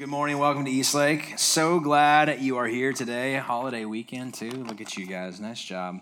Good morning. Welcome to Eastlake. So glad you are here today. Holiday weekend, too. Look at you guys. Nice job.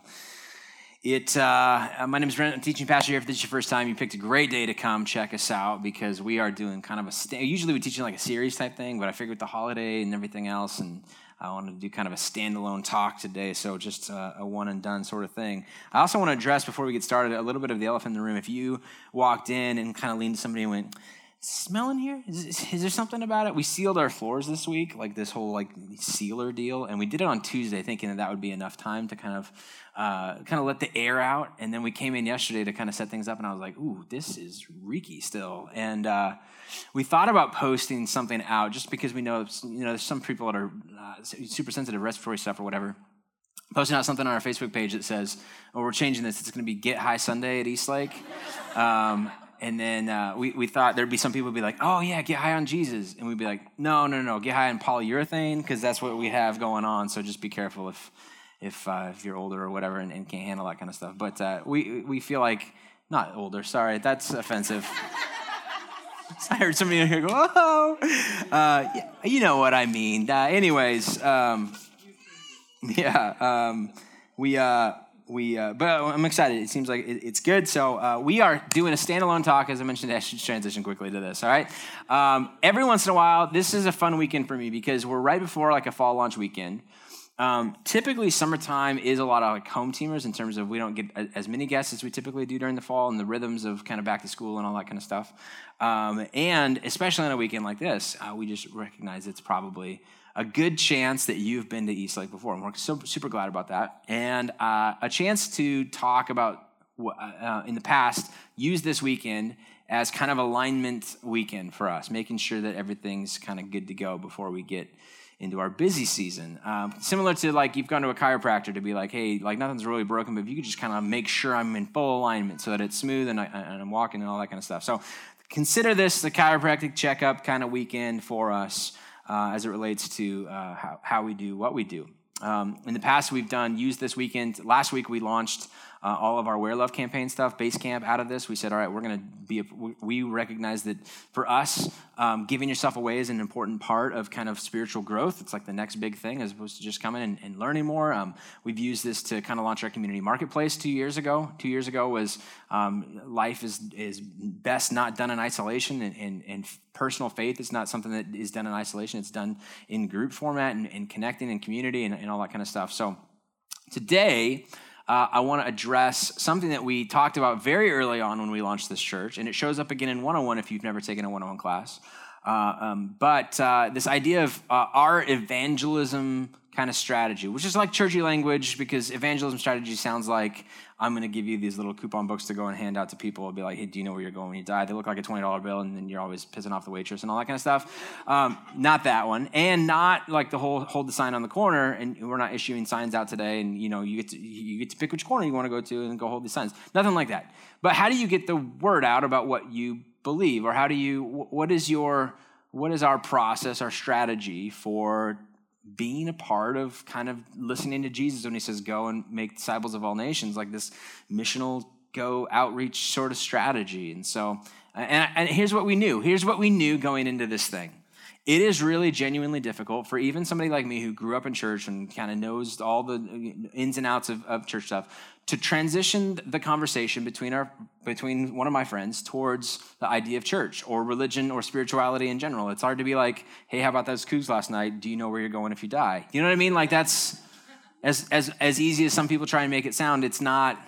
It. Uh, my name is Brent. I'm teaching pastor here. If this is your first time, you picked a great day to come check us out because we are doing kind of a. St- Usually we teach in like a series type thing, but I figured with the holiday and everything else, and I wanted to do kind of a standalone talk today, so just a, a one and done sort of thing. I also want to address before we get started a little bit of the elephant in the room. If you walked in and kind of leaned to somebody and went, smelling here? Is, is, there something about it? We sealed our floors this week, like this whole like sealer deal, and we did it on Tuesday, thinking that that would be enough time to kind of uh, kind of let the air out. And then we came in yesterday to kind of set things up, and I was like, "Ooh, this is reeky still." And uh, we thought about posting something out just because we know you know there's some people that are uh, super sensitive respiratory stuff or whatever posting out something on our Facebook page that says, "Oh, we're changing this. It's going to be Get High Sunday at Eastlake." Um, and then uh, we, we thought there'd be some people be like, oh, yeah, get high on Jesus. And we'd be like, no, no, no, get high on polyurethane because that's what we have going on. So just be careful if, if, uh, if you're older or whatever and, and, can't handle that kind of stuff. But uh, we, we feel like, not older, sorry, that's offensive. I heard somebody in here go, oh, uh, you know what I mean. Uh, anyways, um, yeah, um, we, uh, we uh, but i'm excited. It seems like it, it's good. So uh, we are doing a standalone talk. As i mentioned i should transition quickly to this all right? Um, every once in a while this is a fun weekend for me because we're right before like a fall launch weekend. Um, typically summertime is a lot of like home teamers in terms of we don't get as many guests as we typically do during the fall and the rhythms of kind of back to school and all that kind of stuff. Um, and especially on a weekend like this uh, we just recognize it's probably a good chance that you've been to Eastlake before. And we're so, super glad about that. And uh, a chance to talk about, uh, uh, in the past, use this weekend as kind of alignment weekend for us, making sure that everything's kind of good to go before we get into our busy season. Um, similar to like you've gone to a chiropractor to be like, hey, like nothing's really broken, but if you could just kind of make sure I'm in full alignment so that it's smooth and, I, and I'm walking and all that kind of stuff. So consider this the chiropractic checkup kind of weekend for us uh, as it relates to uh, how, how we do what we do. Um, in the past, we've done use this weekend. Last week, we launched uh, all of our Wear Love campaign stuff, base camp out of this. We said, all right, we're going to be, a, we recognize that for us, um, giving yourself away is an important part of kind of spiritual growth. It's like the next big thing as opposed to just coming and, and learning more. Um, we've used this to kind of launch our community marketplace two years ago. Two years ago was um, life is, is best not done in isolation, and, and, and, personal faith is not something that is done in isolation. It's done in group format and, and connecting and community and, and all that kind of stuff. So today, uh, I want to address something that we talked about very early on when we launched this church, and it shows up again in 101 if you've never taken a 101 class. Uh, um, but uh, this idea of uh, our evangelism kind of strategy, which is like churchy language because evangelism strategy sounds like I'm going to give you these little coupon books to go and hand out to people. It'll be like, hey, do you know where you're going when you die? They look like a $20 bill, and then you're always pissing off the waitress and all that kind of stuff. Um, not that one. And not like the whole hold the sign on the corner, and we're not issuing signs out today, and you know, you get to, you get to pick which corner you want to go to and go hold the signs. Nothing like that. But how do you get the word out about what you believe? Or how do you, what is your, what is our process, our strategy for being a part of kind of listening to Jesus when he says, go and make disciples of all nations, like this missional go outreach sort of strategy. And so, and, and here's what we knew. Here's what we knew going into this thing. It is really genuinely difficult for even somebody like me who grew up in church and kind of knows all the uh, ins and outs of, of church stuff to transition the conversation between our between one of my friends towards the idea of church or religion or spirituality in general. It's hard to be like, "Hey, how about those coups last night? Do you know where you're going if you die?" You know what I mean? Like that's as as as easy as some people try and make it sound. It's not.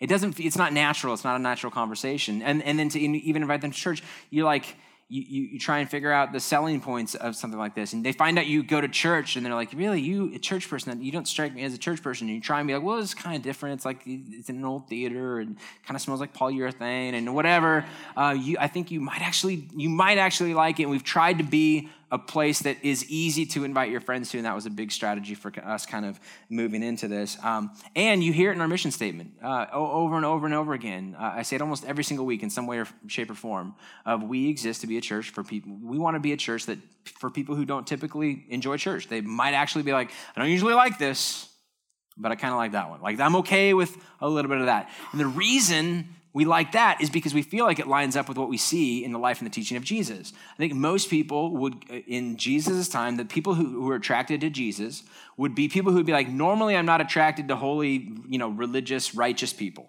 It doesn't. It's not natural. It's not a natural conversation. And and then to even invite them to church, you're like you, you, try and figure out the selling points of something like this. And they find out you go to church and they're like, really, you, a church person, you don't strike me as a church person. And you try and be like, well, it's kind of different. It's like, it's in an old theater and kind of smells like polyurethane and whatever. Uh, you, I think you might actually, you might actually like it. And we've tried to be a place that is easy to invite your friends to, and that was a big strategy for us kind of moving into this. Um, and you hear it in our mission statement uh, over and over and over again. Uh, I say it almost every single week in some way or shape or form of we exist to be a church for people. We want to be a church that for people who don't typically enjoy church. They might actually be like, I don't usually like this, but I kind of like that one. Like I'm okay with a little bit of that. And the reason we like that is because we feel like it lines up with what we see in the life and the teaching of Jesus. I think most people would, in Jesus' time, the people who, who are attracted to Jesus would be people who would be like, normally I'm not attracted to holy, you know, religious, righteous people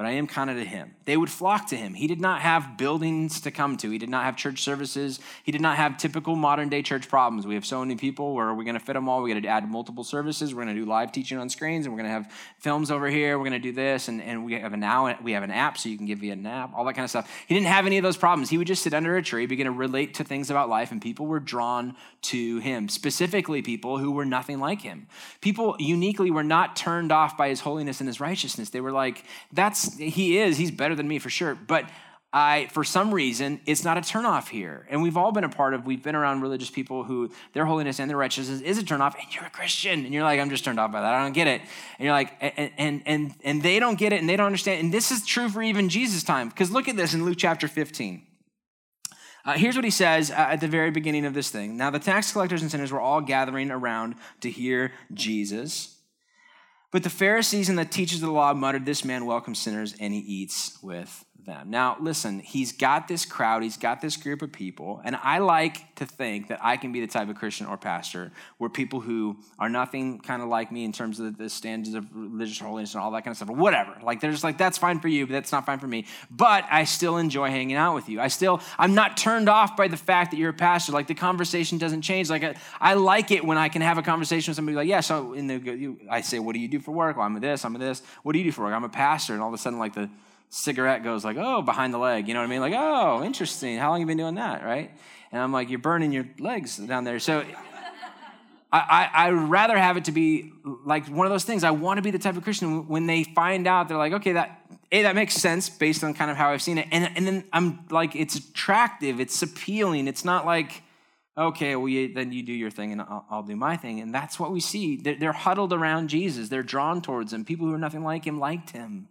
but I am kind of to him. They would flock to him. He did not have buildings to come to. He did not have church services. He did not have typical modern day church problems. We have so many people where are we're going to fit them all. We got to add multiple services. We're going to do live teaching on screens, and we're going to have films over here. We're going to do this, and, and we have an now we have an app so you can give you a nap, all that kind of stuff. He didn't have any of those problems. He would just sit under a tree, begin to relate to things about life, and people were drawn to him. Specifically, people who were nothing like him. People uniquely were not turned off by his holiness and his righteousness. They were like, "That's." He is, he's better than me for sure. But I, for some reason, it's not a turnoff here. And we've all been a part of, we've been around religious people who their holiness and their righteousness is a turnoff, and you're a Christian. And you're like, I'm just turned off by that. I don't get it. And you're like, and, and, and, and they don't get it and they don't understand. And this is true for even Jesus' time. Because look at this in Luke chapter 15. Uh, here's what he says uh, at the very beginning of this thing. Now, the tax collectors and sinners were all gathering around to hear Jesus. But the Pharisees and the teachers of the law muttered, This man welcomes sinners and he eats with them. Now, listen, he's got this crowd, he's got this group of people, and I like to think that I can be the type of Christian or pastor where people who are nothing kind of like me in terms of the standards of religious holiness and all that kind of stuff, or whatever. Like, they're just like, that's fine for you, but that's not fine for me. But I still enjoy hanging out with you. I still, I'm not turned off by the fact that you're a pastor. Like, the conversation doesn't change. Like, I, I like it when I can have a conversation with somebody like, yeah, so in the, I say, what do you do for work? Well, I'm this, I'm this. What do you do for work? I'm a pastor. And all of a sudden, like, the, cigarette goes like, oh, behind the leg. You know what I mean? Like, oh, interesting. How long you been doing that, right? And I'm like, you're burning your legs down there. So I, I, I rather have it to be like one of those things. I want to be the type of Christian when they find out, they're like, okay, that, A, that makes sense based on kind of how I've seen it. And, and then I'm like, it's attractive, it's appealing. It's not like, okay, well, you, then you do your thing and I'll, I'll, do my thing. And that's what we see. They're, they're huddled around Jesus, they're drawn towards him. People who are nothing like him liked him.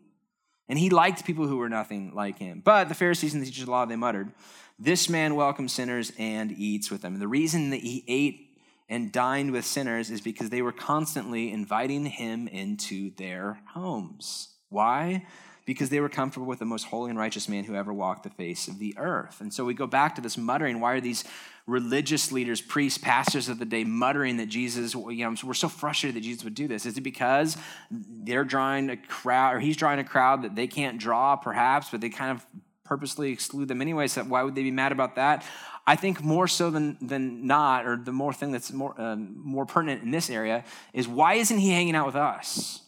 And he liked people who were nothing like him. But the Pharisees and the teachers of the law, they muttered, This man welcomes sinners and eats with them. And the reason that he ate and dined with sinners is because they were constantly inviting him into their homes. Why? Because they were comfortable with the most holy and righteous man who ever walked the face of the earth. And so we go back to this muttering. Why are these religious leaders, priests, pastors of the day muttering that Jesus, you know, we're so frustrated that Jesus would do this? Is it because they're drawing a crowd, or he's drawing a crowd that they can't draw, perhaps, but they kind of purposely exclude them anyway? So why would they be mad about that? I think more so than, than not, or the more thing that's more, uh, more pertinent in this area, is why isn't he hanging out with us?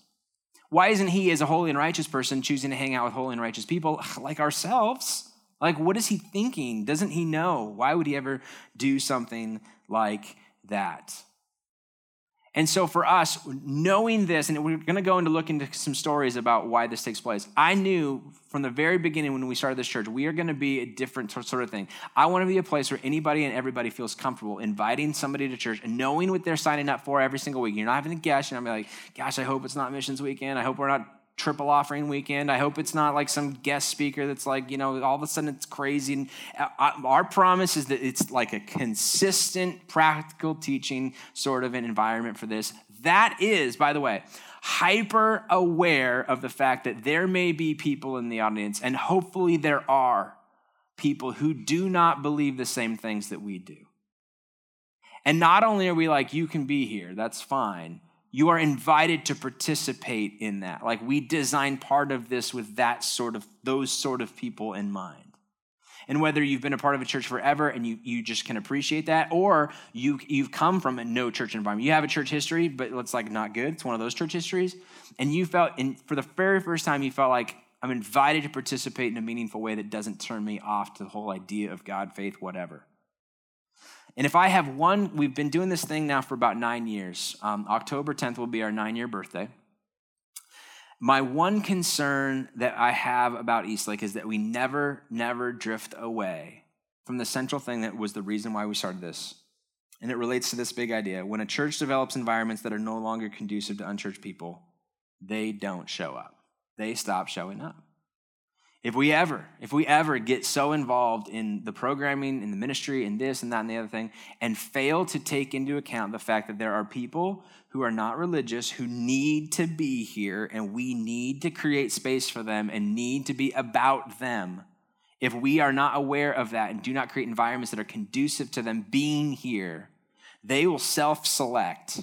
Why isn't he, as a holy and righteous person, choosing to hang out with holy and righteous people like ourselves? Like, what is he thinking? Doesn't he know? Why would he ever do something like that? And so, for us, knowing this, and we're going to go into look into some stories about why this takes place. I knew from the very beginning when we started this church, we are going to be a different sort of thing. I want to be a place where anybody and everybody feels comfortable inviting somebody to church and knowing what they're signing up for every single week. You're not having to guess. You're not like, gosh, I hope it's not missions weekend. I hope we're not triple offering weekend. I hope it's not like some guest speaker that's like, you know, all of a sudden it's crazy. And uh, our promise is that it's like a consistent, practical teaching sort of an environment for this. That is, by the way, hyper aware of the fact that there may be people in the audience, and hopefully there are people who do not believe the same things that we do. And not only are we like, you can be here, that's fine you are invited to participate in that. Like we design part of this with that sort of those sort of people in mind. And whether you've been a part of a church forever and you, you just can appreciate that, or you, you've come from a no church environment. You have a church history, but it's like not good. It's one of those church histories. And you felt, and for the very first time, you felt like, I'm invited to participate in a meaningful way that doesn't turn me off to the whole idea of God, faith, whatever. And if I have one, we've been doing this thing now for about nine years. Um, October 10th will be our nine year birthday. My one concern that I have about Eastlake is that we never, never drift away from the central thing that was the reason why we started this. And it relates to this big idea. When a church develops environments that are no longer conducive to unchurched people, they don't show up. They stop showing up. If we ever, if we ever get so involved in the programming, in the ministry, in this and that and the other thing, and fail to take into account the fact that there are people who are not religious who need to be here and we need to create space for them and need to be about them, if we are not aware of that and do not create environments that are conducive to them being here, they will self select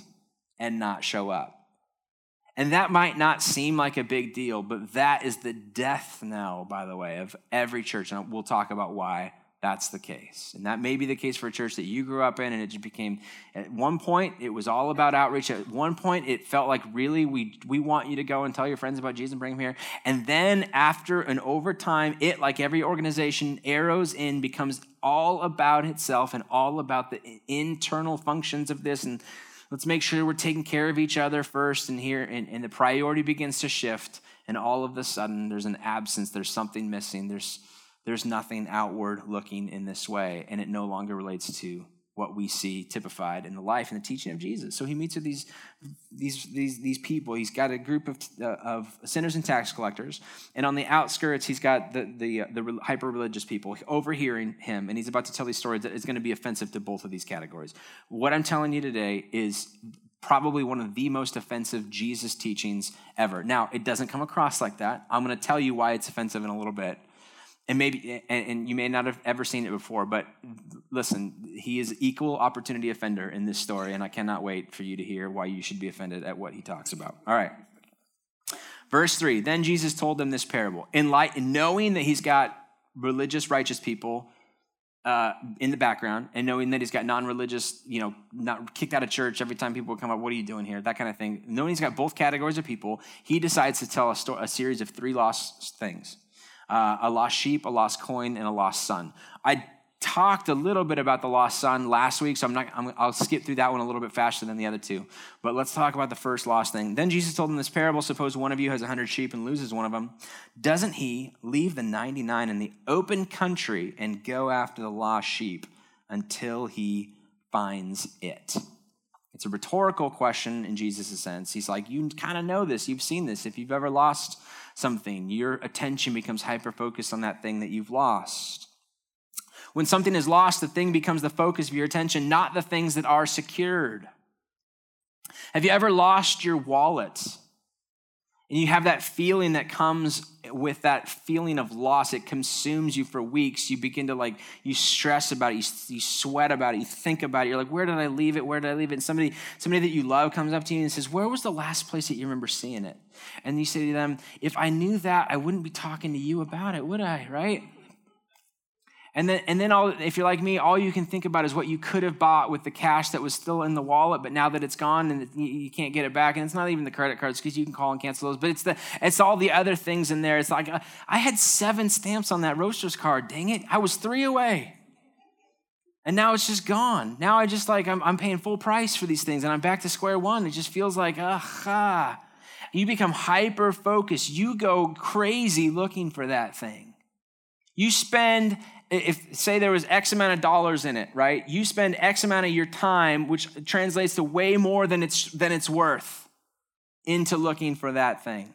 and not show up. And that might not seem like a big deal, but that is the death knell, by the way, of every church. And we'll talk about why that's the case. And that may be the case for a church that you grew up in, and it just became, at one point, it was all about outreach. At one point, it felt like really we, we want you to go and tell your friends about Jesus and bring them here. And then after and over time, it, like every organization, arrows in, becomes all about itself and all about the internal functions of this. And let's make sure we're taking care of each other first and here and, and the priority begins to shift and all of a sudden there's an absence there's something missing there's there's nothing outward looking in this way and it no longer relates to what we see typified in the life and the teaching of Jesus. So he meets with these, these, these, these people. He's got a group of, uh, of sinners and tax collectors. And on the outskirts, he's got the, the, uh, the hyper religious people overhearing him. And he's about to tell these stories that is going to be offensive to both of these categories. What I'm telling you today is probably one of the most offensive Jesus teachings ever. Now, it doesn't come across like that. I'm going to tell you why it's offensive in a little bit and maybe and, you may not have ever seen it before but listen he is equal opportunity offender in this story and i cannot wait for you to hear why you should be offended at what he talks about. All right. Verse 3 then jesus told them this parable. In light in knowing that he's got religious righteous people uh, in the background and knowing that he's got non-religious you know not kicked out of church every time people come up what are you doing here? That kind of thing. Knowing he's got both categories of people he decides to tell a, sto- a series of three lost things uh, a lost sheep, a lost coin, and a lost son. I talked a little bit about the lost son last week, so I'm not, i will skip through that one a little bit faster than the other two. But let's talk about the first lost thing. Then Jesus told them this parable Suppose one of you has 100 sheep and loses one of them. Doesn't he leave the 99 in the open country and go after the lost sheep until he finds it? It's a rhetorical question in Jesus' sense. He's like, You kind of know this. You've seen this. If you've ever lost something, your attention becomes hyper focused on that thing that you've lost. When something is lost, the thing becomes the focus of your attention, not the things that are secured. Have you ever lost your wallet? And you have that feeling that comes with that feeling of loss. It consumes you for weeks. You begin to like, you stress about it, you, you, sweat about it, you think about it. You're like, where did I leave it? Where did I leave it? And somebody, somebody that you love comes up to you and says, Where was the last place that you remember seeing it? And you say to them, If I knew that, I wouldn't be talking to you about it, would I? Right? And then, and then all, if you're like me, all you can think about is what you could have bought with the cash that was still in the wallet, but now that it's gone and you can't get it back. And it's not even the credit cards because you can call and cancel those, but it's the it's all the other things in there. It's like uh, I had seven stamps on that roaster's card. Dang it, I was three away. And now it's just gone. Now I just like I'm, I'm paying full price for these things, and I'm back to square one. It just feels like ah. You become hyper focused. You go crazy looking for that thing. You spend if say there was X amount of dollars in it, right? You spend X amount of your time, which translates to way more than it's than it's worth, into looking for that thing.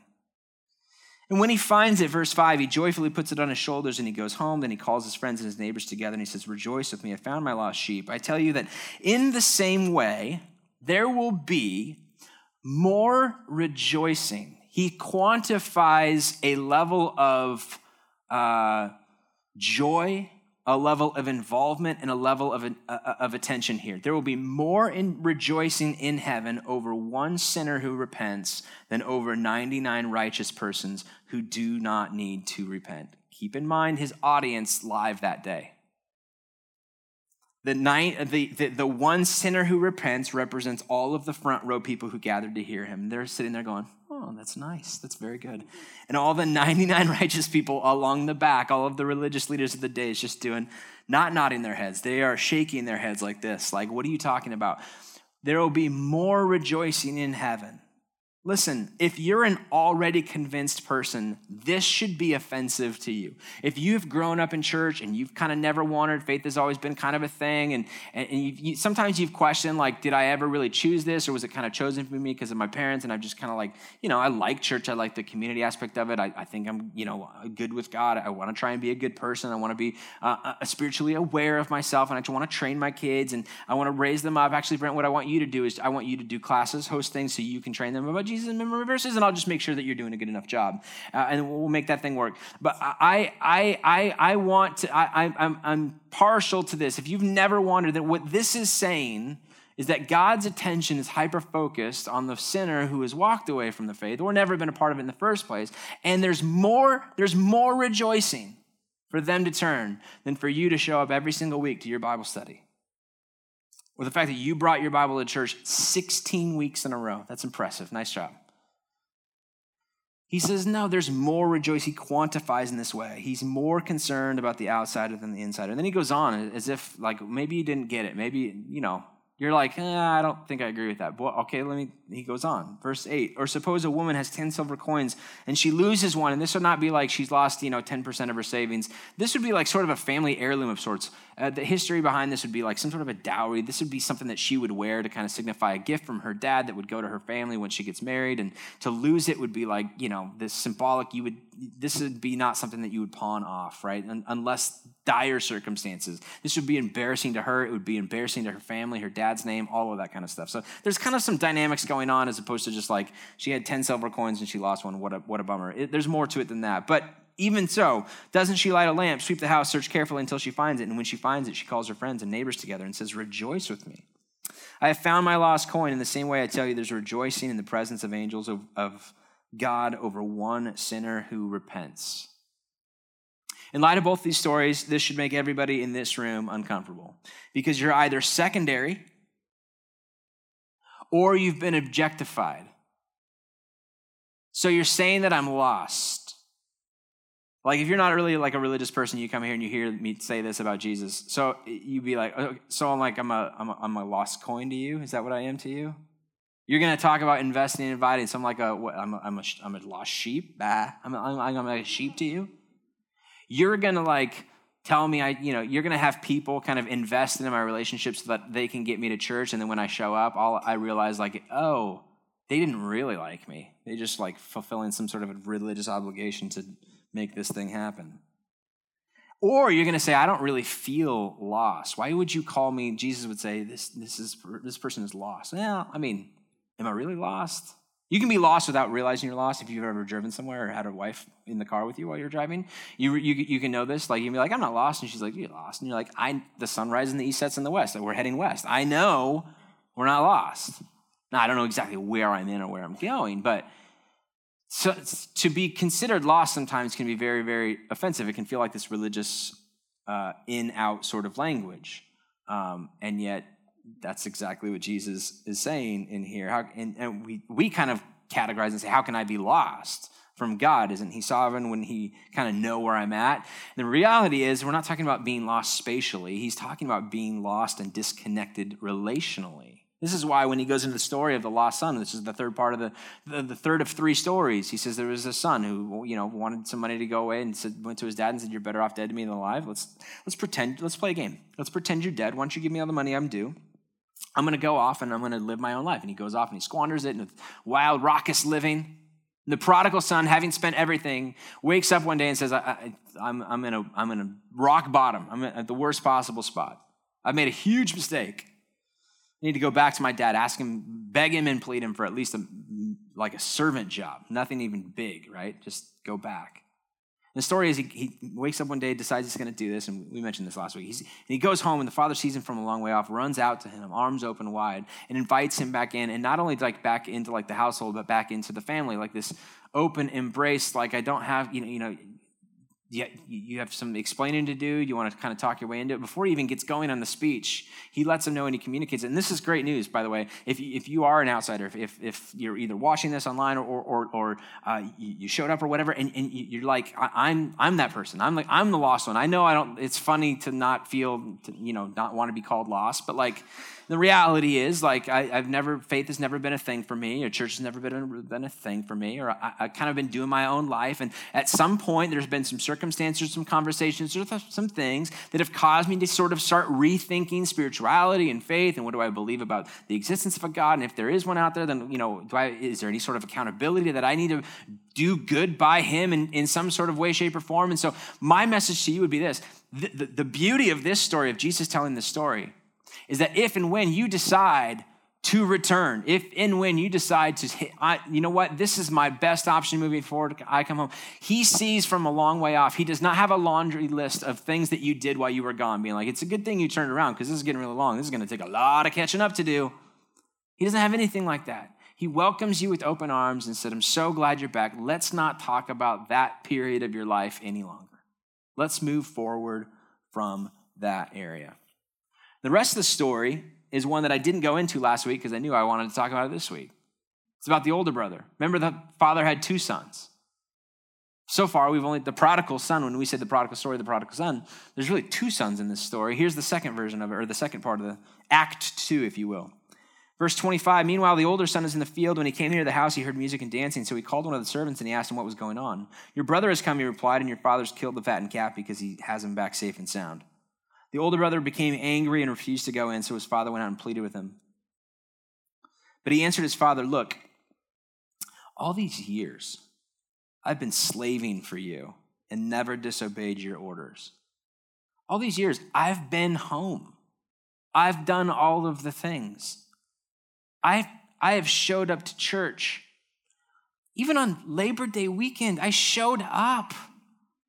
And when he finds it, verse 5, he joyfully puts it on his shoulders and he goes home. Then he calls his friends and his neighbors together and he says, Rejoice with me, I found my lost sheep. I tell you that in the same way, there will be more rejoicing. He quantifies a level of uh, joy, a level of involvement, and a level of, uh, of attention here. There will be more in rejoicing in heaven over one sinner who repents than over 99 righteous persons who do not need to repent. Keep in mind his audience live that day. The, night, the, the, the one sinner who repents represents all of the front row people who gathered to hear him. They're sitting there going, Oh, that's nice. That's very good. And all the 99 righteous people along the back, all of the religious leaders of the day, is just doing, not nodding their heads. They are shaking their heads like this. Like, what are you talking about? There will be more rejoicing in heaven Listen, if you're an already convinced person, this should be offensive to you. If you've grown up in church and you've kind of never wanted, faith has always been kind of a thing, and, and, you've, you, sometimes you've questioned, like, did I ever really choose this, or was it kind of chosen for me because of my parents? And I've just kind of like, you know, I like church, I like the community aspect of it. I, I think I'm, you know, good with God. I want to try and be a good person. I want to be uh, uh, spiritually aware of myself, and I just want to train my kids, and I want to raise them up. Actually, Brent, what I want you to do is I want you to do classes, host things, so you can train them about and memory verses, and I'll just make sure that you're doing a good enough job, uh, and we'll make that thing work. But I, I, I, I want to. I, I'm, I'm partial to this. If you've never wondered that what this is saying is that God's attention is hyper focused on the sinner who has walked away from the faith or never been a part of it in the first place, and there's more. There's more rejoicing for them to turn than for you to show up every single week to your Bible study. Or the fact that you brought your Bible to church 16 weeks in a row. That's impressive. Nice job. He says, no, there's more rejoice. He quantifies in this way. He's more concerned about the outsider than the insider. And then he goes on as if, like, maybe you didn't get it. Maybe, you know, you're like, eh, I don't think I agree with that. Well, okay, let me. He goes on, verse eight. Or suppose a woman has ten silver coins and she loses one, and this would not be like she's lost, you know, ten percent of her savings. This would be like sort of a family heirloom of sorts. Uh, the history behind this would be like some sort of a dowry. This would be something that she would wear to kind of signify a gift from her dad that would go to her family when she gets married. And to lose it would be like, you know, this symbolic. You would. This would be not something that you would pawn off, right? unless dire circumstances. This would be embarrassing to her. It would be embarrassing to her family, her dad's name, all of that kind of stuff. So there's kind of some dynamics going on as opposed to just like she had 10 silver coins and she lost one. What a, what a bummer. It, there's more to it than that. But even so, doesn't she light a lamp, sweep the house, search carefully until she finds it? And when she finds it, she calls her friends and neighbors together and says, Rejoice with me. I have found my lost coin. In the same way, I tell you, there's rejoicing in the presence of angels of, of God over one sinner who repents. In light of both these stories, this should make everybody in this room uncomfortable because you're either secondary or you've been objectified. So you're saying that I'm lost. Like if you're not really like a religious person, you come here and you hear me say this about Jesus. So you'd be like, okay, so I'm like I'm a, I'm a I'm a lost coin to you. Is that what I am to you? You're to talk about investing and inviting. So I'm like a what, I'm a, I'm a I'm a lost sheep. Bah, I'm a, I'm a sheep to you you're to like tell me I, you know, you're to have people kind of invest in my relationships so that they can get me to church. And then when I show up, all I realize like, oh, they didn't really like me. They just like fulfilling some sort of religious obligation to make this thing happen. Or you're going to say, I don't really feel lost. Why would you call me? Jesus would say, this, this, is, this person is lost. Well, I mean, am I really lost? You can be lost without realizing you're lost if you've ever driven somewhere or had a wife in the car with you while you're driving. You, you, you can know this. Like, you can be like, I'm not lost. And she's like, You're lost. And you're like, I, the sun rises in the east, sets in the west. Like, we're heading west. I know we're not lost. Now, I don't know exactly where I'm in or where I'm going, but so, to be considered lost sometimes can be very, very offensive. It can feel like this religious uh, in out sort of language. Um, and yet, that's exactly what Jesus is saying in here. How, and, and we, we kind of categorize and say, how can I be lost from God? Isn't he sovereign when he kind of know where I'm at? The reality is we're not talking about being lost spatially. He's talking about being lost and disconnected relationally. This is why when he goes into the story of the lost son, this is the third part of the, the, the, third of three stories. He says there was a son who, you know, wanted some money to go away and said, went to his dad and said, You're better off dead to me than alive. Let's let's pretend, let's play a game. Let's pretend you're dead. Why don't you give me all the money I'm due? I'm going to go off and I'm going to live my own life. And he goes off and he squanders it in wild, raucous living. And the prodigal son, having spent everything, wakes up one day and says, I, am I'm, in a, I'm in a rock bottom. I'm at the worst possible spot. I've made a huge mistake. I need to go back to my dad, ask him, beg him and plead him for at least a, like a servant job. Nothing even big, right? Just go back the story is he, he wakes up one day, decides he's going to do this, and we mentioned this last week. He's, he goes home, and the father sees him from a long way off, runs out to him, arms open wide, and invites him back in, and not only like back into like the household, but back into the family, like this open embrace. Like I don't have, you know, you know, you, you have some explaining to do. You want to kind of talk your way into it. Before he even gets going on the speech, he lets them know and he communicates. And this is great news, by the way. If you, if you are an outsider, if, if you're either watching this online or, or, or uh, you showed up or whatever, and, and you're like, I'm, I'm that person. I'm like, I'm the lost one. I know I don't, it's funny to not feel, to, you know, not want to be called lost, but like, the reality is, like, I, have never, faith has never been a thing for me, or church has never been a, been a thing for me, or I, have kind of been doing my own life. And at some point, there's been some circumstances, some conversations, or some things that have caused me to sort of start rethinking spirituality and faith and what do I believe about the existence of a God. And if there is one out there, then, you know, do I, is there any sort of accountability that I need to do good by Him in, in some sort of way, shape, or form? And so, my message to you would be this the, the, the beauty of this story, of Jesus telling this story, is that if and when you decide to return, if and when you decide to, hit, I, you know what, this is my best option moving forward, I come home. He sees from a long way off. He does not have a laundry list of things that you did while you were gone, being like, it's a good thing you turned around because this is getting really long. This is going to take a lot of catching up to do. He doesn't have anything like that. He welcomes you with open arms and said, I'm so glad you're back. Let's not talk about that period of your life any longer. Let's move forward from that area. The rest of the story is one that I didn't go into last week because I knew I wanted to talk about it this week. It's about the older brother. Remember, the father had two sons. So far, we've only the prodigal son. When we said the prodigal story, the prodigal son, there's really two sons in this story. Here's the second version of it, or the second part of the act two, if you will. Verse 25 Meanwhile, the older son is in the field. When he came near the house, he heard music and dancing. So he called one of the servants and he asked him what was going on. Your brother has come, he replied, and your father's killed the fattened calf because he has him back safe and sound. The older brother became angry and refused to go in, so his father went out and pleaded with him. But he answered his father, Look, all these years I've been slaving for you and never disobeyed your orders. All these years I've been home. I've done all of the things. I've, I have showed up to church. Even on Labor Day weekend, I showed up.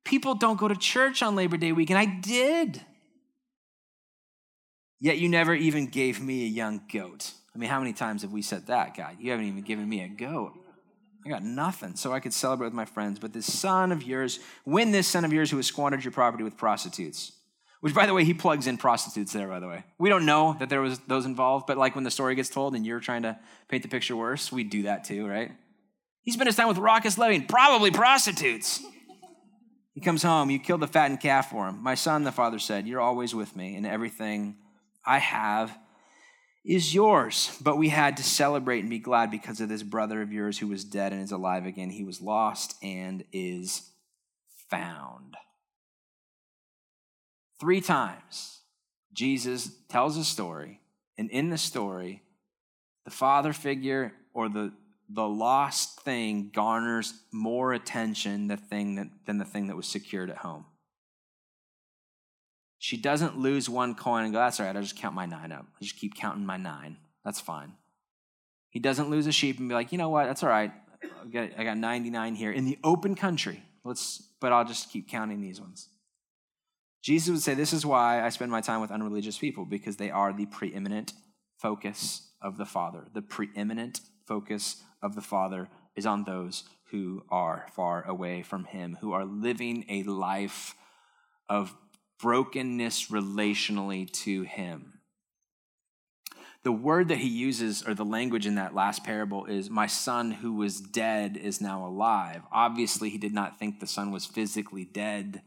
People don't go to church on Labor Day weekend. I did. Yet you never even gave me a young goat. I mean, how many times have we said that, God? You haven't even given me a goat. I got nothing, so I could celebrate with my friends. But this son of yours, win this son of yours who has squandered your property with prostitutes. Which, by the way, he plugs in prostitutes there, by the way. We don't know that there was those involved, but like when the story gets told and you're trying to paint the picture worse, we do that too, right? He spent his time with raucous living, probably prostitutes. He comes home, you killed the fattened calf for him. My son, the father said, You're always with me, and everything I have is yours. But we had to celebrate and be glad because of this brother of yours who was dead and is alive again. He was lost and is found. Three times, Jesus tells a story, and in the story, the father figure or the, the lost thing garners more attention the thing that, than the thing that was secured at home. She doesn't lose one coin and go, that's all right, I'll just count my nine up. I just keep counting my nine. That's fine. He doesn't lose a sheep and be like, you know what, that's all right. I got, I got 99 here in the open country. Let's, but I'll just keep counting these ones. Jesus would say, This is why I spend my time with unreligious people, because they are the preeminent focus of the Father. The preeminent focus of the Father is on those who are far away from Him, who are living a life of brokenness relationally to him. The word that he uses, or the language in that last parable, is My son who was dead is now alive. Obviously, he did not think the son was physically dead,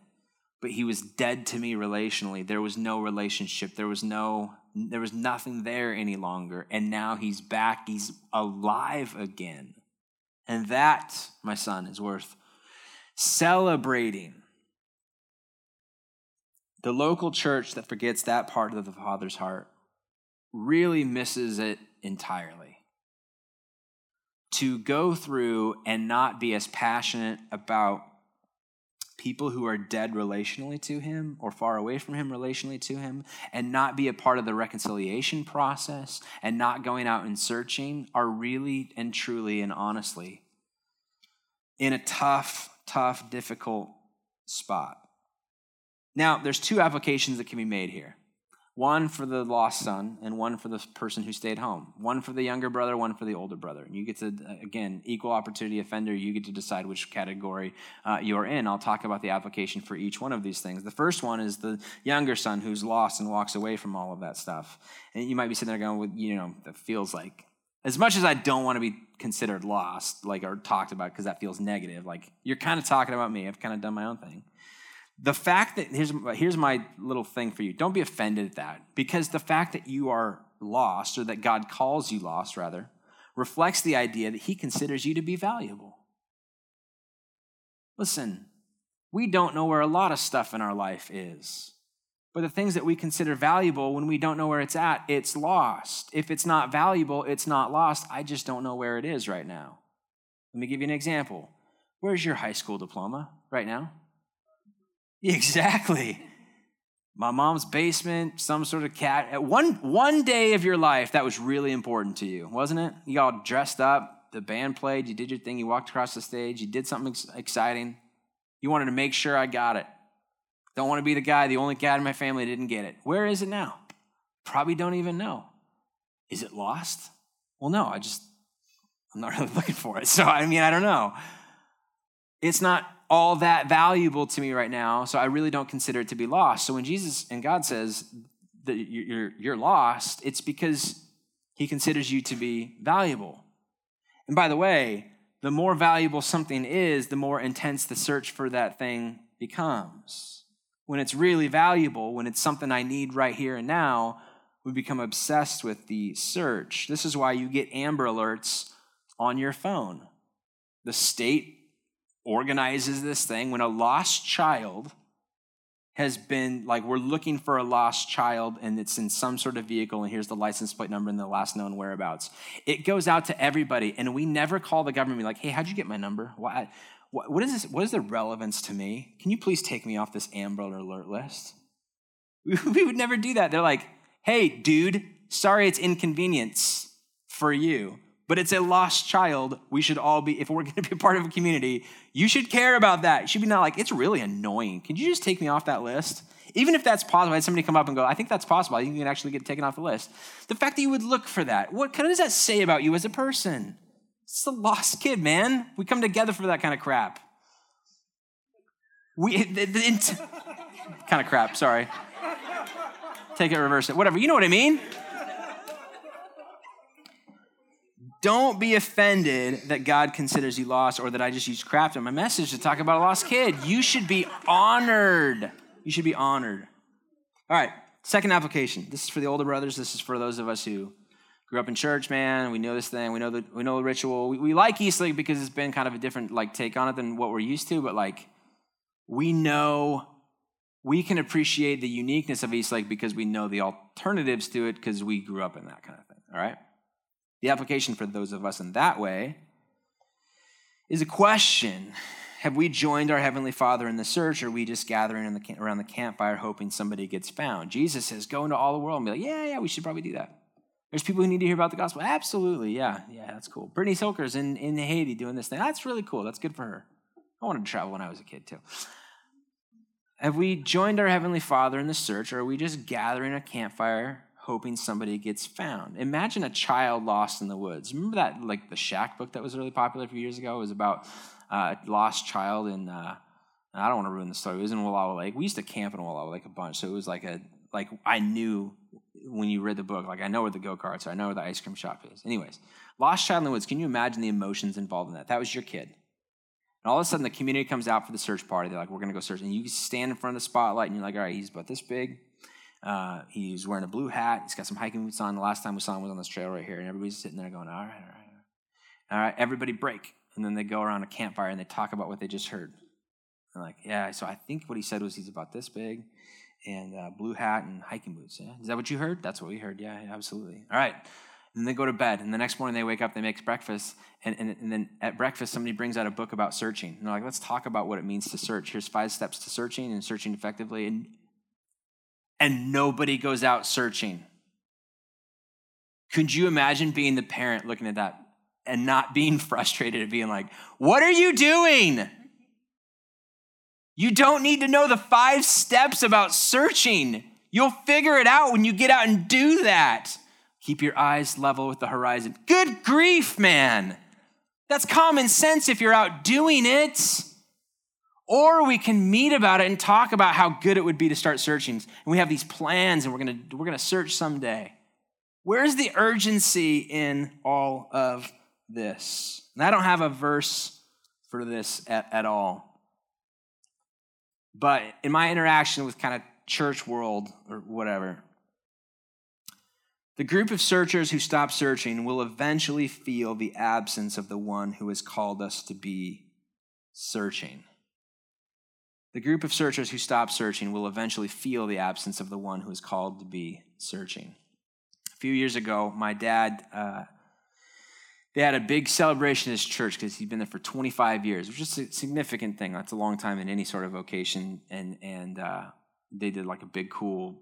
but he was dead to me relationally. There was no relationship, there was no. There was nothing there any longer. And now he's back. He's alive again. And that, my son, is worth celebrating. The local church that forgets that part of the Father's heart really misses it entirely. To go through and not be as passionate about people who are dead relationally to him or far away from him relationally to him and not be a part of the reconciliation process and not going out and searching are really and truly and honestly in a tough, tough, difficult spot. Now, there's two applications that can be made here. one for the lost son and one for the person who stayed home. One for the younger brother one for the older brother. And you get to again equal opportunity offender. You get to decide which category uh, you're in. I'll talk about the application for each one of these things. The first one is the younger son who's lost and walks away from all of that stuff. And you might be sitting there going well, you know that feels like as much as i don't want to be considered lost like or talked about because that feels negative like you're kind of talking about me. I've kind of done my own thing the fact that, here's, here's my little thing for you. Don't be offended at that because the fact that you are lost, or that God calls you lost, rather, reflects the idea that He considers you to be valuable. Listen, we don't know where a lot of stuff in our life is. But the things that we consider valuable, when we don't know where it's at, it's lost. If it's not valuable, it's not lost. I just don't know where it is right now. Let me give you an example. Where's your high school diploma right now? Exactly. My mom's basement, some sort of cat. At one, one day of your life, that was really important to you, wasn't it? You all dressed up, the band played, you did your thing, you walked across the stage, you did something exciting. You wanted to make sure I got it. Don't want to be the guy, the only guy in my family didn't get it. Where is it now? Probably don't even know. Is it lost? Well, no, I just, I'm not really looking for it. So, I mean, I don't know. It's not all that valuable to me right now, so I really don't consider it to be lost. So when Jesus and God says that you're, you're lost, it's because he considers you to be valuable. And by the way, the more valuable something is, the more intense the search for that thing becomes. When it's really valuable, when it's something I need right here and now, we become obsessed with the search. This is why you get Amber Alerts on your phone. The state organizes this thing when a lost child has been like we're looking for a lost child and it's in some sort of vehicle and here's the license plate number and the last known whereabouts. It goes out to everybody and we never call the government be like hey how'd you get my number? Why what is this what is the relevance to me? Can you please take me off this amber alert list? We would never do that. They're like hey dude sorry it's inconvenience for you but it's a lost child. We should all be, if we're going to be part of a community, you should care about that. You should be not like, it's really annoying. Can you just take me off that list? Even if that's possible, I had somebody come up and go, I think that's possible. You can actually get taken off the list. The fact that you would look for that, what kind of does that say about you as a person? It's a lost kid, man. We come together for that kind of crap. We, the, the, kind of crap, sorry. Take it, reverse it, whatever. You know what I mean? Don't be offended that God considers you lost or that I just used craft in my message to talk about a lost kid. You should be honored. You should be honored. All right, second application. This is for the older brothers. This is for those of us who grew up in church, man. We know this thing. We know the we know the ritual. We, we like Eastlake because it's been kind of a different like take on it than what we're used to. But like, we know we can appreciate the uniqueness of Eastlake because we know the alternatives to it because we grew up in that kind of thing. All right. The application for those of us in that way is a question Have we joined our Heavenly Father in the search, or are we just gathering the, around the campfire hoping somebody gets found? Jesus says, Go into all the world and be like, Yeah, yeah, we should probably do that. There's people who need to hear about the gospel. Absolutely, yeah, yeah, that's cool. Brittany Silker's in, in Haiti doing this thing. That's really cool. That's good for her. I wanted to travel when I was a kid, too. Have we joined our Heavenly Father in the search, or are we just gathering a campfire hoping somebody gets found. Imagine a child lost in the woods. Remember that, like the Shack book that was really popular a few years ago? It was about uh, a lost child in. Uh, I don't want to ruin the story. It was in Wallowa Lake. We used to camp in Wallowa Lake a bunch, so it was like a like I knew when you read the book, like I know where the go karts are, I know where the ice cream shop is. Anyways, lost child in the woods. Can you imagine the emotions involved in that? That was your kid. And all of a sudden, the community comes out for the search party. They're like, "We're going to go search," and you stand in front of the spotlight, and you're like, "All right, he's about this big. Uh, he's wearing a blue hat. He's got some hiking boots on. The last time we saw him was on this trail right here, and everybody's sitting there going, "All right, all right, all right, everybody break." And then they go around a campfire and they talk about what they just heard. They're like, "Yeah, so I think what he said was he's about this big, and uh, blue hat and hiking boots. Yeah, is that what you heard? That's what we heard. Yeah, yeah absolutely. All right." And they go to bed, and the next morning they wake up, they make breakfast, and, and, and then at breakfast somebody brings out a book about searching. And they're like, "Let's talk about what it means to search. Here's five steps to searching and searching effectively." And and nobody goes out searching. Could you imagine being the parent looking at that and not being frustrated at being like, What are you doing? You don't need to know the five steps about searching. You'll figure it out when you get out and do that. Keep your eyes level with the horizon. Good grief, man. That's common sense if you're out doing it. Or we can meet about it and talk about how good it would be to start searching. And we have these plans and we're going to we're to search someday. Where's the urgency in all of this? And I don't have a verse for this at, at all. But in my interaction with kind of church world or whatever, the group of searchers who stop searching will eventually feel the absence of the one who has called us to be searching. The group of searchers who stop searching will eventually feel the absence of the one who is called to be searching. A few years ago, my dad, uh, they had a big celebration at his church because he'd been there for 25 years, which is a significant thing. That's a long time in any sort of vocation. And, and uh, they did like a big, cool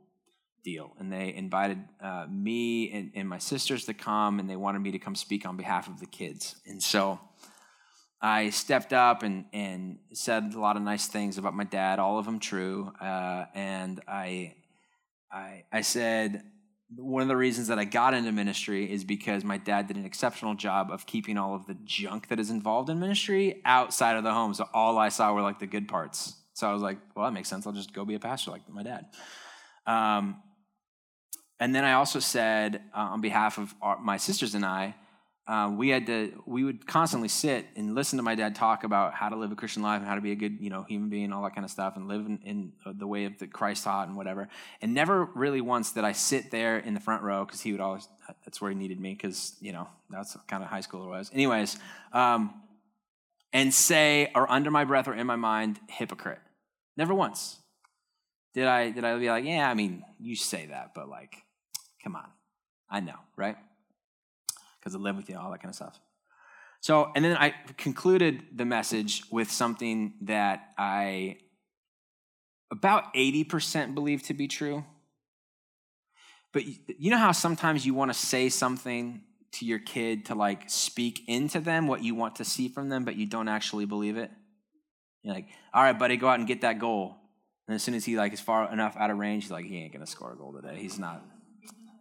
deal. And they invited uh, me and, and my sisters to come, and they wanted me to come speak on behalf of the kids. And so I stepped up and, and said a lot of nice things about my dad, all of them true. Uh, and I, I, I said, one of the reasons that I got into ministry is because my dad did an exceptional job of keeping all of the junk that is involved in ministry outside of the home. So all I saw were like the good parts. So I was like, well, that makes sense. I'll just go be a pastor like my dad. Um, and then I also said, uh, on behalf of our, my sisters and I, uh, we had to we would constantly sit and listen to my dad talk about how to live a christian life and how to be a good you know human being all that kind of stuff and live in, in the way of the christ taught and whatever. And never really once did i sit there in the front row because he would always that's where he needed me because you know that's kind of high school it was. Anyways um, and say or under my breath or in my mind hypocrite. Never once. Did i did i be like yeah i mean you say that but like come on. I know right because I live with you, all that kind of stuff. So, and then I concluded the message with something that I about 80% believe to be true. But you know how sometimes you want to say something to your kid to like speak into them what you want to see from them, but you don't actually believe it? You're like, all right, buddy, go out and get that goal. And as soon as he like is far enough out of range, he's like, he ain't gonna score a goal today. He's not.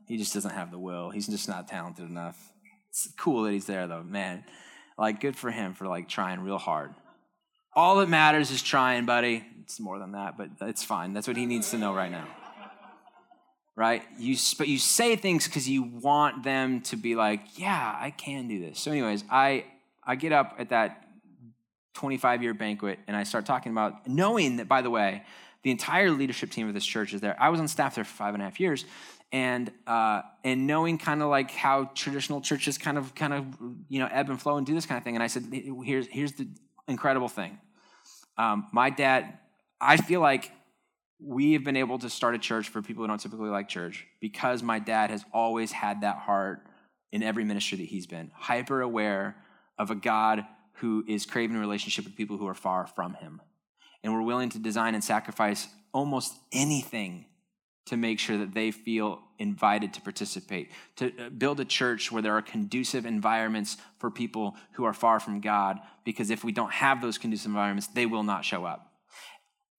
He just doesn't have the will. He's just not talented enough. It's cool that he's there though, man. Like, good for him for like trying real hard. All that matters is trying, buddy. It's more than that, but it's fine. That's what he needs to know right now. Right? You, but you say things because you want them to be like, yeah, I can do this. So, anyways, I I get up at that 25 year banquet and I start talking about knowing that, by the way, the entire leadership team of this church is there. I was on staff there for five and a half years, and uh, and knowing kind of like how traditional churches kind of kind of you know ebb and flow and do this kind of thing. And I said, here's here's the incredible thing. Um, my dad, I feel like we have been able to start a church for people who don't typically like church because my dad has always had that heart in every ministry that he's been, hyper aware of a God who is craving a relationship with people who are far from him. And we're willing to design and sacrifice almost anything to make sure that they feel invited to participate, to uh, build a church where there are conducive environments for people who are far from God, because if we don't have those conducive environments, they will not show up.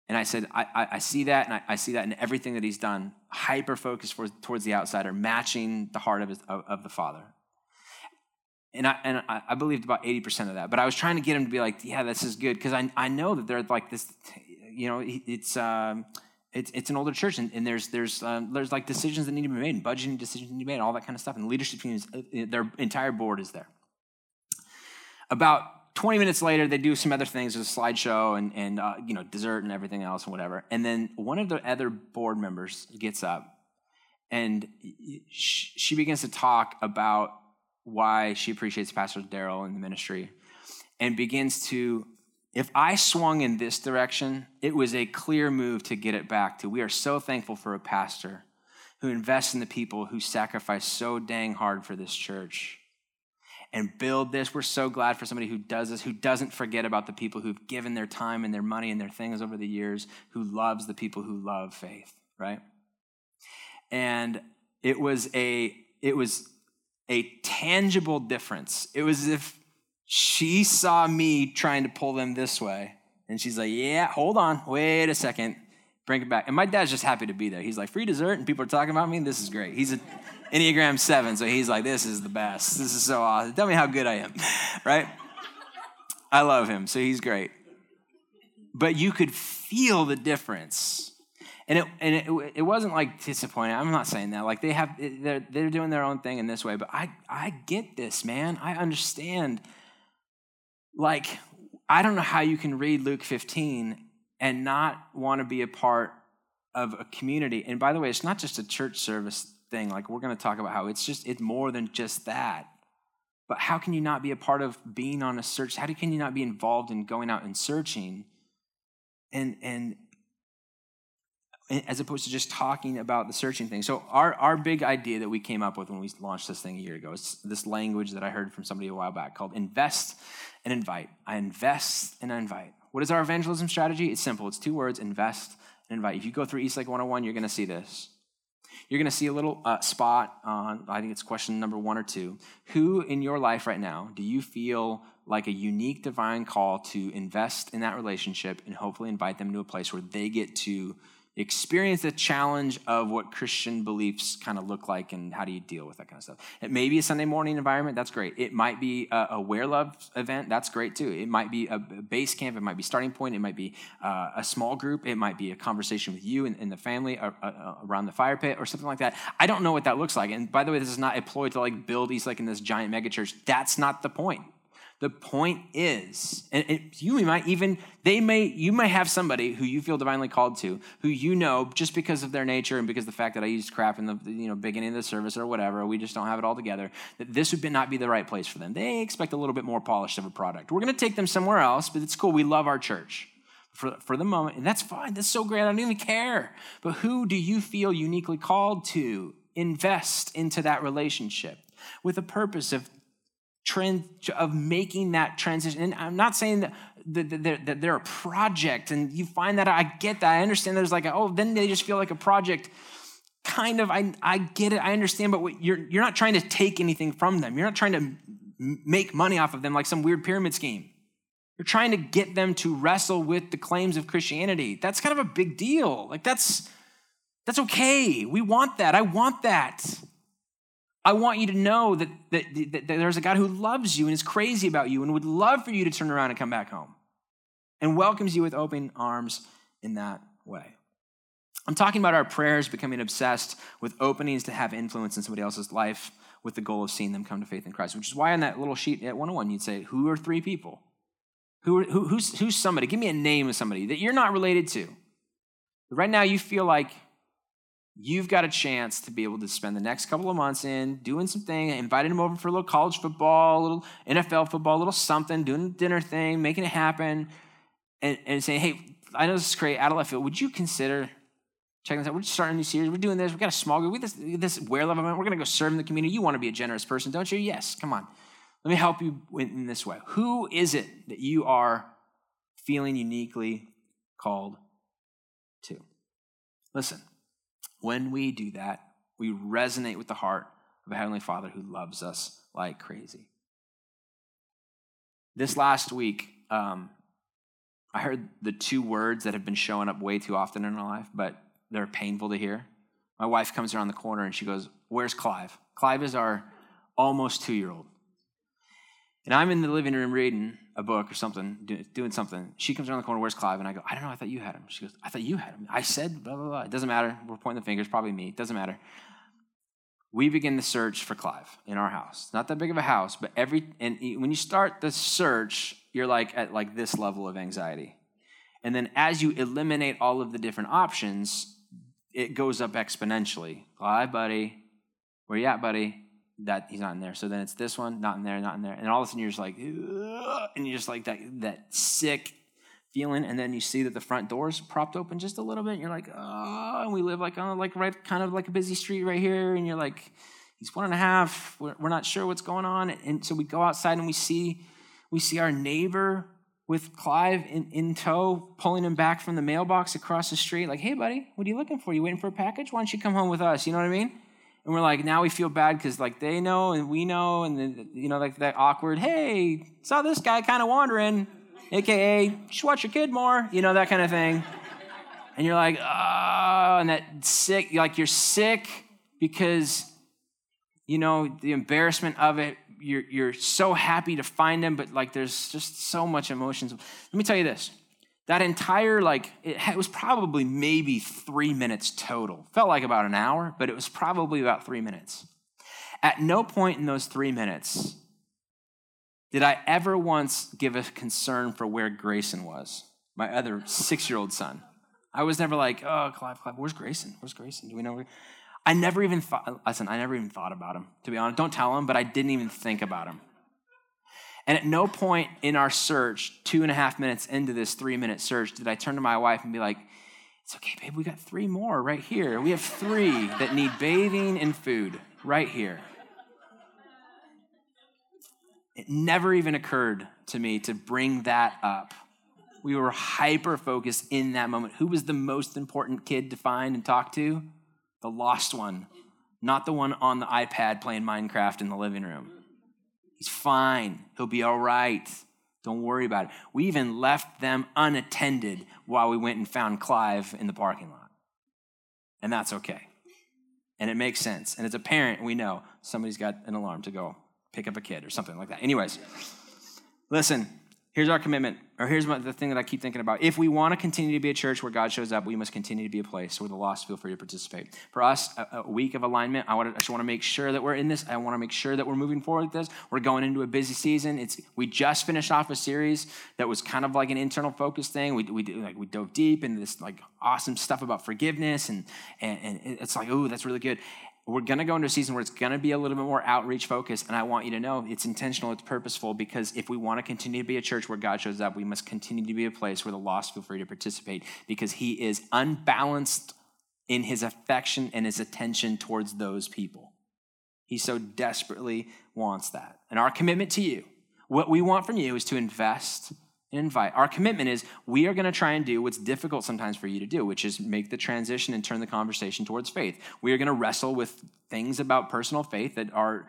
And I said, I, I, I see that, and I, I, see that in everything that he's done, hyper focused towards the outsider, matching the heart of, his, of, of the Father. And I, and I believed about 80% of that. But I was trying to get him to be like, yeah, this is good. Because I, I know that they're like this, you know, it's, um, it's, it's an older church and, and there's there's um, there's like decisions that need to be made and budgeting decisions need to be made all that kind of stuff and leadership teams uh, uh, their entire board is there. About 20 minutes later they do some other things there's a slideshow and, and uh, you know dessert and everything else and whatever and then one of the other board members gets up and she begins to talk about why she appreciates pastor daryl and the ministry and begins to if I swung in this direction, it was a clear move to get it back to. We are so thankful for a pastor who invests in the people who sacrifice so dang hard for this church and build this. We're so glad for somebody who does this, who doesn't forget about the people who've given their time and their money and their things over the years, who loves the people who love faith, right? And it was a it was a tangible difference. It was as if she saw me trying to pull them this way. And she's like, Yeah, hold on, wait a second. Bring it back. And my dad's just happy to be there. He's like, free dessert, and people are talking about me. This is great. He's an Enneagram 7, so he's like, this is the best. This is so awesome. Tell me how good I am, right? I love him, so he's great. But you could feel the difference. And it, and it, it wasn't like disappointing. I'm not saying that. Like they have, they're, they're doing their own thing in this way. But I, I get this, man. I understand. Like, I don't know how you can read Luke 15 and not want to be a part of a community. And by the way, it's not just a church service thing. Like we're going to talk about how it's just it's more than just that. But how can you not be a part of being on a search? How can you not be involved in going out and searching? And and as opposed to just talking about the searching thing. So our, our big idea that we came up with when we launched this thing a year ago is this language that I heard from somebody a while back called invest and invite. I invest and I invite. What is our evangelism strategy? It's simple. It's two words, invest and invite. If you go through Eastlake 101, you're going to see this. You're going to see a little uh, spot on, I think it's question number one or two. Who in your life right now do you feel like a unique divine call to invest in that relationship and hopefully invite them to a place where they get to experience the challenge of what Christian beliefs kind of look like and how do you deal with that kind of stuff. It may be a Sunday morning environment, that's great. It might be a, a Where Love event, that's great too. It might be a base camp, it might be starting point, it might be uh, a small group, it might be a conversation with you and, and the family uh, uh, around the fire pit or something like that. I don't know what that looks like. And by the way, this is not a ploy to like build Eastlake in this giant megachurch. That's not the point. The point is, and it, you might even, they may, you may have somebody who you feel divinely called to, who you know just because of their nature and because the fact that I used crap in the you know beginning of the service or whatever, we just don't have it all together, that this would not be the right place for them. They expect a little bit more polished of a product. We're going to take them somewhere else, but it's cool. We love our church for, for the moment, and that's fine. That's so great. I don't even care. But who do you feel uniquely called to invest into that relationship with a purpose of trend of making that transition. And I'm not saying that, that, that they're a project and you find that I get that. I understand there's like, a, oh, then they just feel like a project. Kind of, I, I get it, I understand, but what, you're, you're not trying to take anything from them. You're not trying to make money off of them like some weird pyramid scheme. You're trying to get them to wrestle with the claims of Christianity. That's kind of a big deal. Like that's that's okay. We want that. I want that. I want you to know that, that, that, there's a God who loves you and is crazy about you and would love for you to turn around and come back home and welcomes you with open arms in that way. I'm talking about our prayers becoming obsessed with openings to have influence in somebody else's life with the goal of seeing them come to faith in Christ, which is why on that little sheet at 101 you'd say, Who are three people? Who, who, who's, who's somebody? Give me a name of somebody that you're not related to. Right now you feel like you've got a chance to be able to spend the next couple of months in doing something, inviting them over for a little college football, a little NFL football, a little something, doing a dinner thing, making it happen, and, and saying, hey, I know this is great, out of left field. Would you consider checking this out? We're just starting a new series. We're doing this. We've got a small group. We this, this Where Love event. We're going to go serve in the community. You want to be a generous person, don't you? Yes. Come on. Let me help you in this way. Who is it that you are feeling uniquely called to? Listen. When we do that, we resonate with the heart of a Heavenly Father who loves us like crazy. This last week, um, I heard the two words that have been showing up way too often in our life, but they're painful to hear. My wife comes around the corner and she goes, Where's Clive? Clive is our almost two year old. And I'm in the living room reading a book or something, doing something. She comes around the corner, where's Clive? And I go, I don't know, I thought you had him. She goes, I thought you had him. I said, blah, blah, blah. It doesn't matter. We're pointing the fingers, probably me. It doesn't matter. We begin the search for Clive in our house. Not that big of a house, but every, and when you start the search, you're like at like this level of anxiety. And then as you eliminate all of the different options, it goes up exponentially. Clive, buddy. Where you at, buddy? That he's not in there. So then it's this one, not in there, not in there. And all of a sudden you're just like, and you're just like that, that sick feeling. And then you see that the front door's propped open just a little bit. And you're like, oh, and we live like on like right, kind of like a busy street right here. And you're like, he's one and a half. We're, we're not sure what's going on. And so we go outside and we see, we see our neighbor with Clive in, in tow, pulling him back from the mailbox across the street. Like, hey, buddy, what are you looking for? You waiting for a package? Why don't you come home with us? You know what I mean? And we're like now we feel bad because like they know and we know and then you know like that awkward hey saw this guy kind of wandering aka just watch your kid more you know that kind of thing And you're like, oh, and that sick, like you're sick because, you know, the embarrassment of it. You're, you're so happy to find them, but like there's just so much emotions. Let me tell you this that entire like it was probably maybe three minutes total. Felt like about an hour but it was probably about three minutes. At no point in those three minutes did i ever once give a concern for where grayson was my other six-year-old son. I was never like oh clive clive where's grayson? Where's grayson? Do we know where i never even thought listen i never even thought about him to be honest. Don't tell him but i didn't even think about him and at no point in our search, two and a half minutes into this three minute search, did I turn to my wife and be like, it's okay, babe, we got three more right here. We have three that need bathing and food right here. It never even occurred to me to bring that up. We were hyper focused in that moment. Who was the most important kid to find and talk to? The lost one, not the one on the iPad playing Minecraft in the living room. He's fine. He'll be all right. Don't worry about it. We even left them unattended while we went and found Clive in the parking lot. And that's okay. And it makes sense. And as a parent, we know somebody's got an alarm to go pick up a kid or something like that. Anyways, listen, Here's our commitment, or here's the thing that I keep thinking about. If we want to continue to be a church where God shows up, we must continue to be a place where the lost feel free to participate. For us, a, a week of alignment, I, I just want to make sure that we're in this. I want to make sure that we're moving forward with this. We're going into a busy season. It's we just finished off a series that was kind of like an internal focus thing. We we like we dove deep into this like awesome stuff about forgiveness, and and, and it's like oh that's really good we're going to go into a season where it's going to be a little bit more outreach focused. And I want you to know it's intentional, it's purposeful, because if we want to continue to be a church where God shows up, we must continue to be a place where the lost feel free to participate because He is unbalanced in His affection and His attention towards those people. He so desperately wants that. And our commitment to you, what we want from you is to invest invite. Our commitment is we are going to try and do what's difficult sometimes for you to do, which is make the transition and turn the conversation towards faith. We are going to wrestle with things about personal faith that are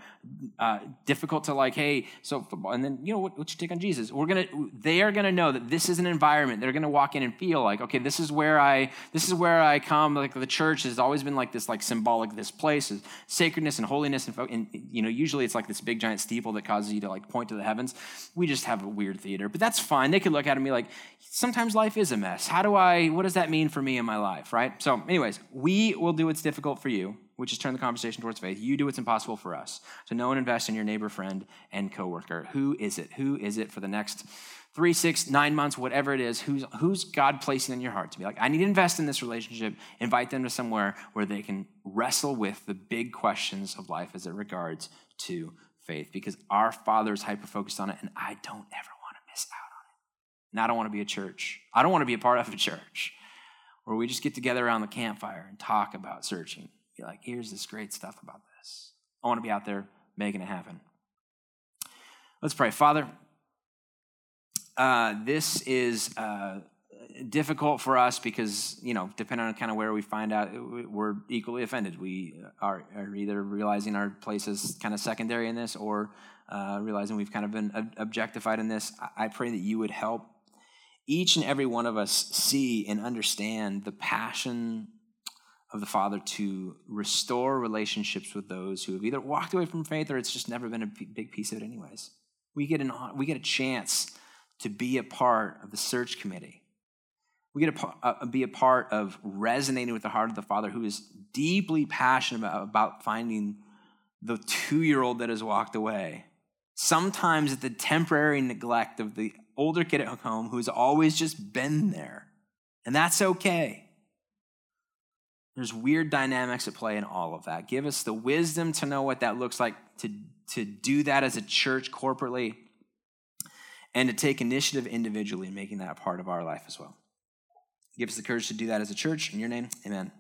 uh, difficult to like hey so football and then you know what, what's your take on jesus? We're gonna they are gonna know that this is an environment. They're gonna walk in and feel like okay this is where i this is where i come like the church has always been like this like symbolic this place is sacredness and holiness and, and you know usually it's like this big giant steeple that causes you to like point to the heavens. We just have a weird theater but that's fine. They could look at me like sometimes life is a mess. How do i what does that mean for me in my life right? So anyways we will do what's difficult for you which is turn the conversation towards faith. You do what's impossible for us. So know and invest in your neighbor, friend, and coworker. Who is it? Who is it for the next three, six, nine months, whatever it is? Who's, who's God placing in your heart to be like, I need to invest in this relationship, invite them to somewhere where they can wrestle with the big questions of life as it regards to faith. Because our Father is hyper focused on it, and I don't ever want to miss out on it. And I don't want to be a church. I don't want to be a part of a church where we just get together around the campfire and talk about searching like, here's this great stuff about this. I want to be out there making it happen. Let's pray. Father, uh, this is uh, difficult for us because, you know, depending on kind of where we find out, we're equally offended. We are, are either realizing our place is kind of secondary in this or uh, realizing we've kind of been objectified in this. I pray that you would help each and every one of us see and understand the passion of the Father to restore relationships with those who have either walked away from faith or it's just never been a big piece of it, anyways. We get, an, we get a chance to be a part of the search committee. We get to be a part of resonating with the heart of the Father who is deeply passionate about, about finding the two year old that has walked away. Sometimes at the temporary neglect of the older kid at home who's always just been there. And that's okay. There's weird dynamics at play in all of that. Give us the wisdom to know what that looks like, to, to do that as a church corporately, and to take initiative individually in making that a part of our life as well. Give us the courage to do that as a church. In your name, amen.